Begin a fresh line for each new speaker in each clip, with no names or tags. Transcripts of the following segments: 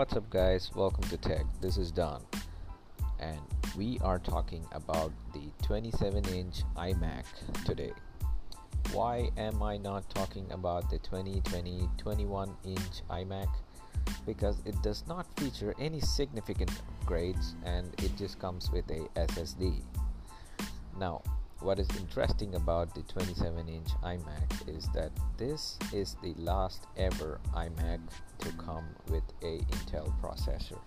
What's up, guys? Welcome to Tech. This is Don, and we are talking about the 27 inch iMac today. Why am I not talking about the 2020 21 inch iMac? Because it does not feature any significant upgrades and it just comes with a SSD. Now, what is interesting about the 27 inch iMac is that this is the last ever iMac to come with a Intel processor.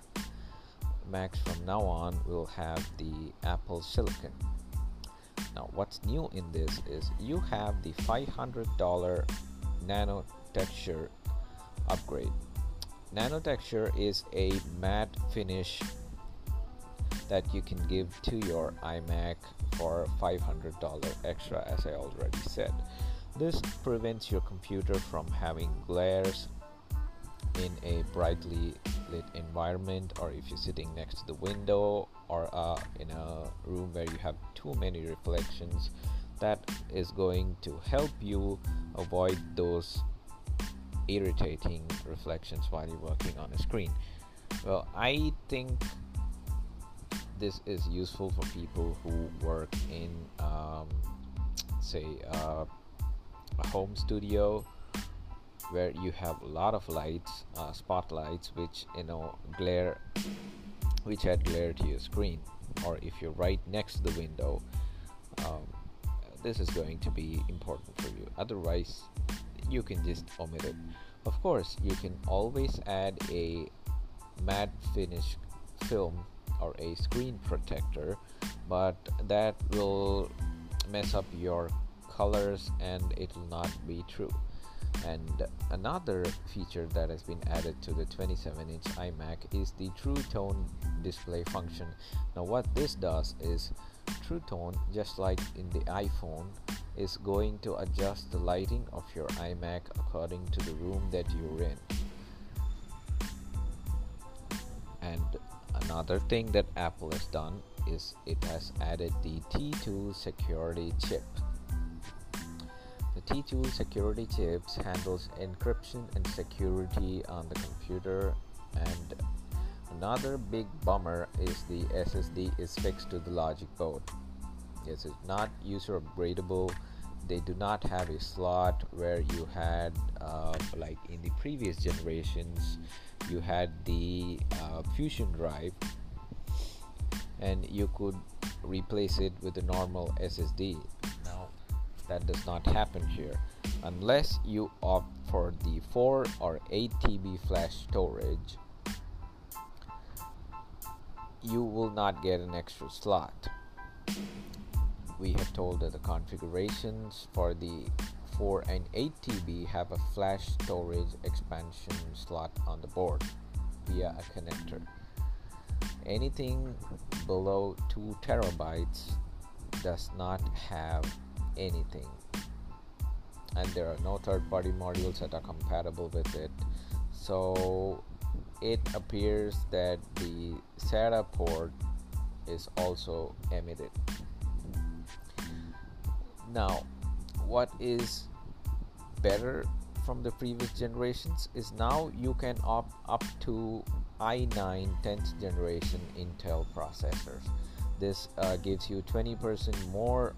Macs from now on will have the Apple Silicon. Now, what's new in this is you have the $500 Nano Texture upgrade. Nano Texture is a matte finish that you can give to your iMac for $500 extra, as I already said. This prevents your computer from having glares in a brightly lit environment, or if you're sitting next to the window, or uh, in a room where you have too many reflections. That is going to help you avoid those irritating reflections while you're working on a screen. Well, I think this is useful for people who work in, um, say, uh, a home studio where you have a lot of lights, uh, spotlights, which you know glare, which add glare to your screen, or if you're right next to the window. Um, this is going to be important for you. Otherwise, you can just omit it. Of course, you can always add a matte finish film or a screen protector but that will mess up your colors and it will not be true and another feature that has been added to the 27 inch iMac is the True Tone display function. Now, what this does is True Tone, just like in the iPhone, is going to adjust the lighting of your iMac according to the room that you're in. And Another thing that Apple has done is it has added the T2 security chip. The T2 security chips handles encryption and security on the computer and another big bummer is the SSD is fixed to the logic board. Yes, it's not user upgradable. They do not have a slot where you had, uh, like in the previous generations, you had the uh, fusion drive and you could replace it with a normal SSD. Now, that does not happen here unless you opt for the 4 or 8 TB flash storage. You will not get an extra slot. We have told that the configurations for the 4 and 8 TB have a flash storage expansion slot on the board via a connector. Anything below 2 terabytes does not have anything, and there are no third party modules that are compatible with it. So it appears that the SATA port is also emitted. Now, what is better from the previous generations is now you can opt up to i9 10th generation Intel processors. This uh, gives you 20% more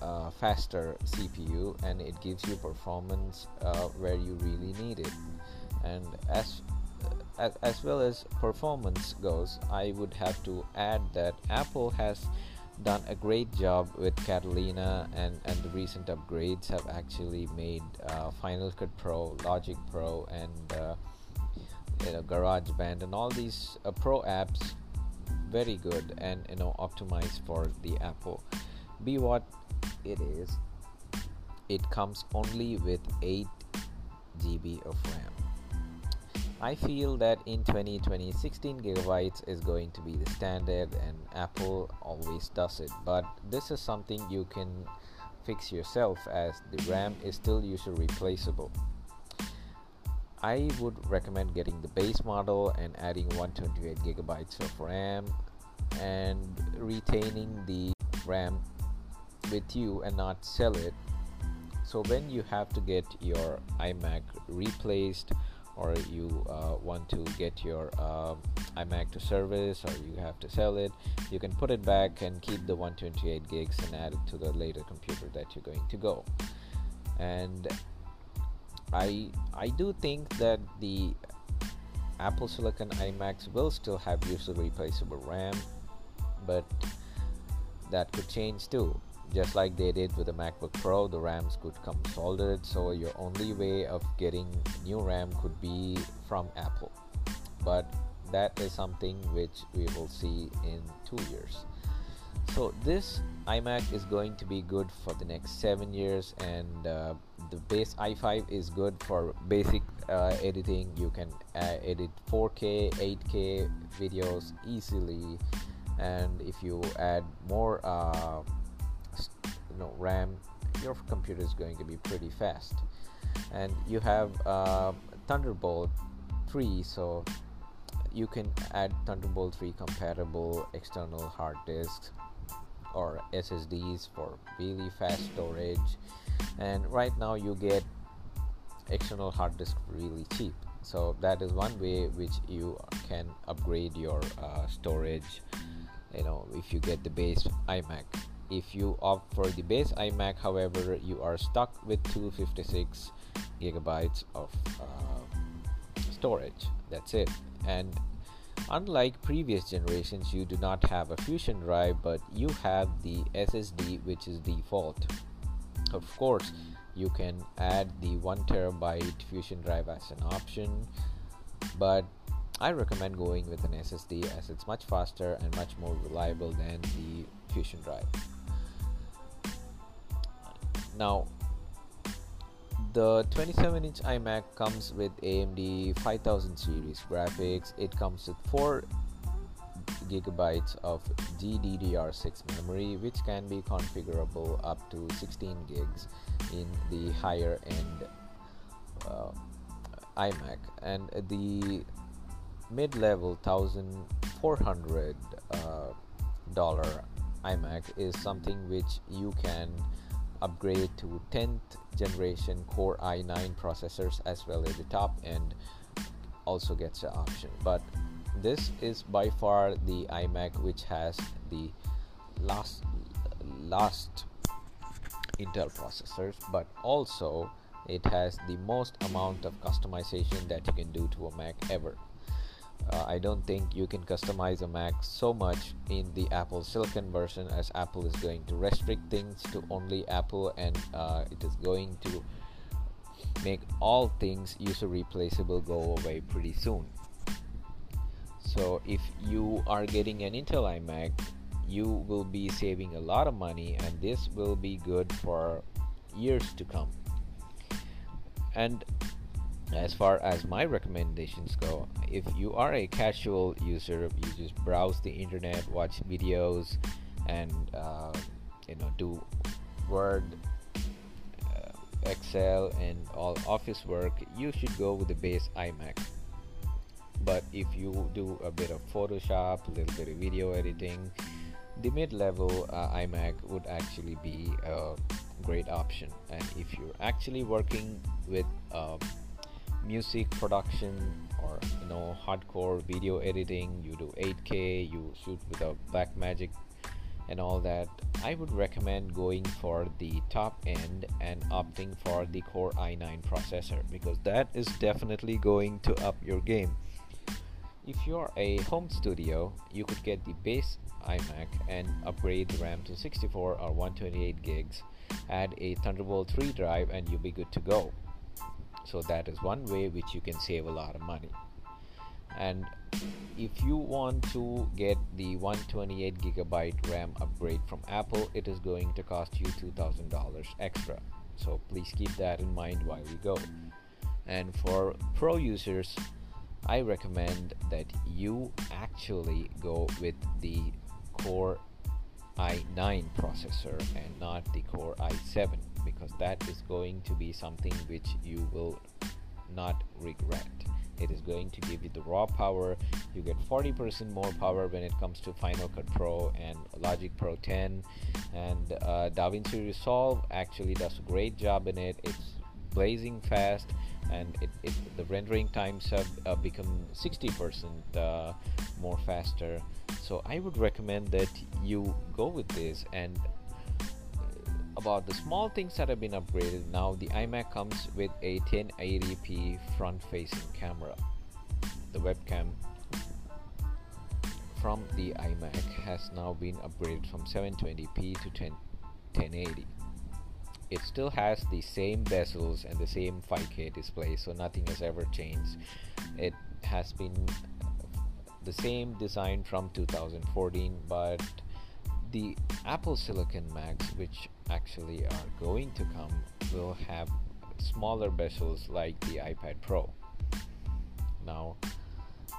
uh, faster CPU and it gives you performance uh, where you really need it. And as, as as well as performance goes, I would have to add that Apple has done a great job with Catalina, and, and the recent upgrades have actually made uh, Final Cut Pro, Logic Pro, and uh, you know, GarageBand, and all these uh, pro apps very good and you know optimized for the Apple. Be what it is, it comes only with 8 GB of RAM. I feel that in 2020, 16 gigabytes is going to be the standard, and Apple always does it. But this is something you can fix yourself as the RAM is still user replaceable. I would recommend getting the base model and adding 128 gigabytes of RAM and retaining the RAM with you and not sell it. So when you have to get your iMac replaced or you uh, want to get your uh, iMac to service or you have to sell it, you can put it back and keep the 128 gigs and add it to the later computer that you're going to go. And I I do think that the Apple Silicon iMacs will still have user replaceable RAM, but that could change too just like they did with the MacBook Pro, the RAMs could come soldered, so your only way of getting new RAM could be from Apple. But that is something which we will see in two years. So this iMac is going to be good for the next seven years, and uh, the base i5 is good for basic uh, editing. You can uh, edit 4K, 8K videos easily, and if you add more uh, you know RAM your computer is going to be pretty fast. And you have uh, Thunderbolt 3 so you can add Thunderbolt 3 compatible external hard disks or SSDs for really fast storage. And right now you get external hard disk really cheap. So that is one way which you can upgrade your uh, storage you know if you get the base iMac if you opt for the base iMac, however, you are stuck with 256 gigabytes of uh, storage. That's it. And unlike previous generations, you do not have a Fusion drive, but you have the SSD, which is default. Of course, you can add the 1 terabyte Fusion drive as an option, but I recommend going with an SSD as it's much faster and much more reliable than the Fusion drive. Now, the 27 inch iMac comes with AMD 5000 series graphics. It comes with 4 gigabytes of GDDR6 memory, which can be configurable up to 16 gigs in the higher end uh, iMac, and the mid level 1400 uh, dollar iMac is something which you can upgrade to 10th generation Core i9 processors as well as the top end also gets the option. But this is by far the iMac which has the last last Intel processors, but also it has the most amount of customization that you can do to a Mac ever uh, I don't think you can customize a Mac so much in the Apple Silicon version as Apple is going to restrict things to only Apple and uh, it is going to make all things user replaceable go away pretty soon. So if you are getting an Intel iMac, you will be saving a lot of money and this will be good for years to come. And as far as my recommendations go if you are a casual user you just browse the internet watch videos and uh, you know do word uh, excel and all office work you should go with the base imac. But if you do a bit of photoshop a little bit of video editing the mid-level uh, imac would actually be a great option. And if you're actually working with uh, music production or you know hardcore video editing you do 8k you shoot with a Blackmagic and all that i would recommend going for the top end and opting for the core i9 processor because that is definitely going to up your game. If you're a home studio you could get the base imac and upgrade the ram to 64 or 128 gigs add a thunderbolt 3 drive and you'll be good to go so that is one way which you can save a lot of money. And if you want to get the 128 gigabyte ram upgrade from apple it is going to cost you $2000 extra. So please keep that in mind while you go. And for pro users i recommend that you actually go with the core i9 processor and not the core i7 because that is going to be something which you will not regret. It is going to give you the raw power. You get 40% more power when it comes to final cut pro and logic pro 10 and uh, davinci resolve actually does a great job in it. It's blazing fast and it, it the rendering times have uh, become 60% uh, more faster. So i would recommend that you go with this and about the small things that have been upgraded. Now the iMac comes with a 1080p front facing camera. The webcam from the iMac has now been upgraded from 720p to 10, 1080 it still has the same bezels and the same 5k display so nothing has ever changed. It has been the same design from 2014 but the Apple Silicon Macs, which actually are going to come, will have smaller bezels like the iPad Pro. Now,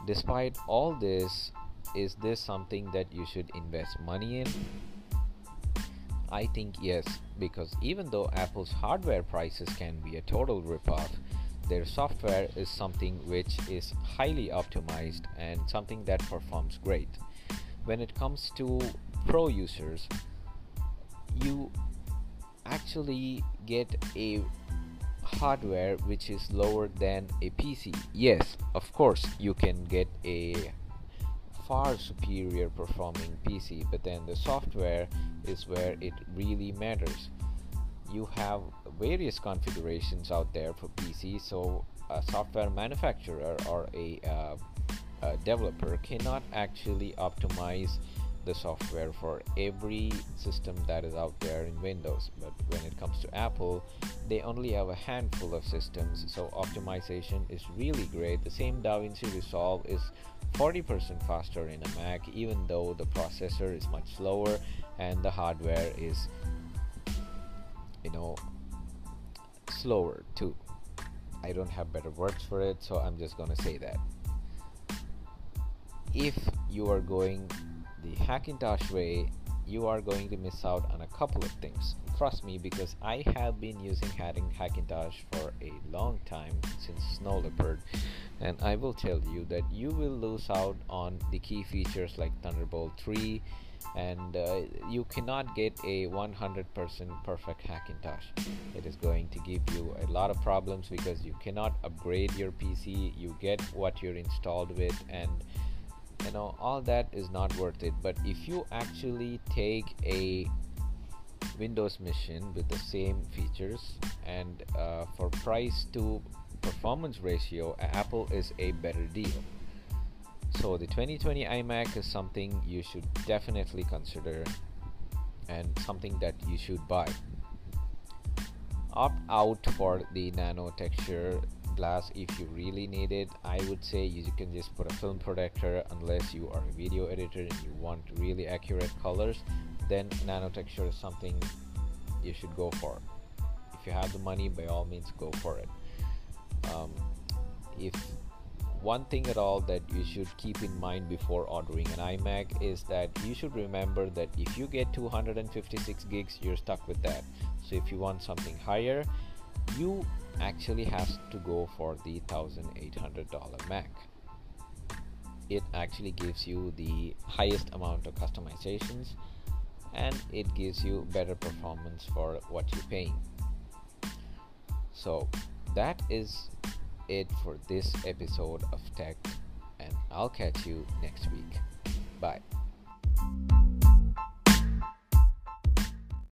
despite all this, is this something that you should invest money in? I think yes, because even though Apple's hardware prices can be a total ripoff, their software is something which is highly optimized and something that performs great. When it comes to pro users, you actually get a hardware which is lower than a PC. Yes, of course, you can get a far superior performing PC, but then the software is where it really matters. You have various configurations out there for PC, so a software manufacturer or a, uh, a developer cannot actually optimize the software for every system that is out there in Windows. But when it comes to Apple, they only have a handful of systems, so optimization is really great. The same DaVinci Resolve is 40% faster in a Mac, even though the processor is much slower and the hardware is, you know, slower too. I don't have better words for it, so I'm just gonna say that. If you are going the Hackintosh way, you are going to miss out on a couple of things. Trust me, because I have been using Hackintosh for a long time since Snow Leopard, and I will tell you that you will lose out on the key features like Thunderbolt 3, and uh, you cannot get a 100% perfect Hackintosh. It is going to give you a lot of problems because you cannot upgrade your PC, you get what you're installed with, and you know all that is not worth it. But if you actually take a windows machine with the same features and uh, for price to performance ratio apple is a better deal. So the 2020 imac is something you should definitely consider and something that you should buy. Opt out for the nano texture glass if you really need it. I would say you can just put a film protector unless you are a video editor and you want really accurate colors. Then nano texture is something you should go for. If you have the money by all means go for it. Um, if one thing at all that you should keep in mind before ordering an iMac is that you should remember that if you get 256 gigs, you're stuck with that. So if you want something higher, you actually has to go for the $1800 Mac. It actually gives you the highest amount of customizations and it gives you better performance for what you're paying. So that is it for this episode of Tech, and I'll catch you next week. Bye.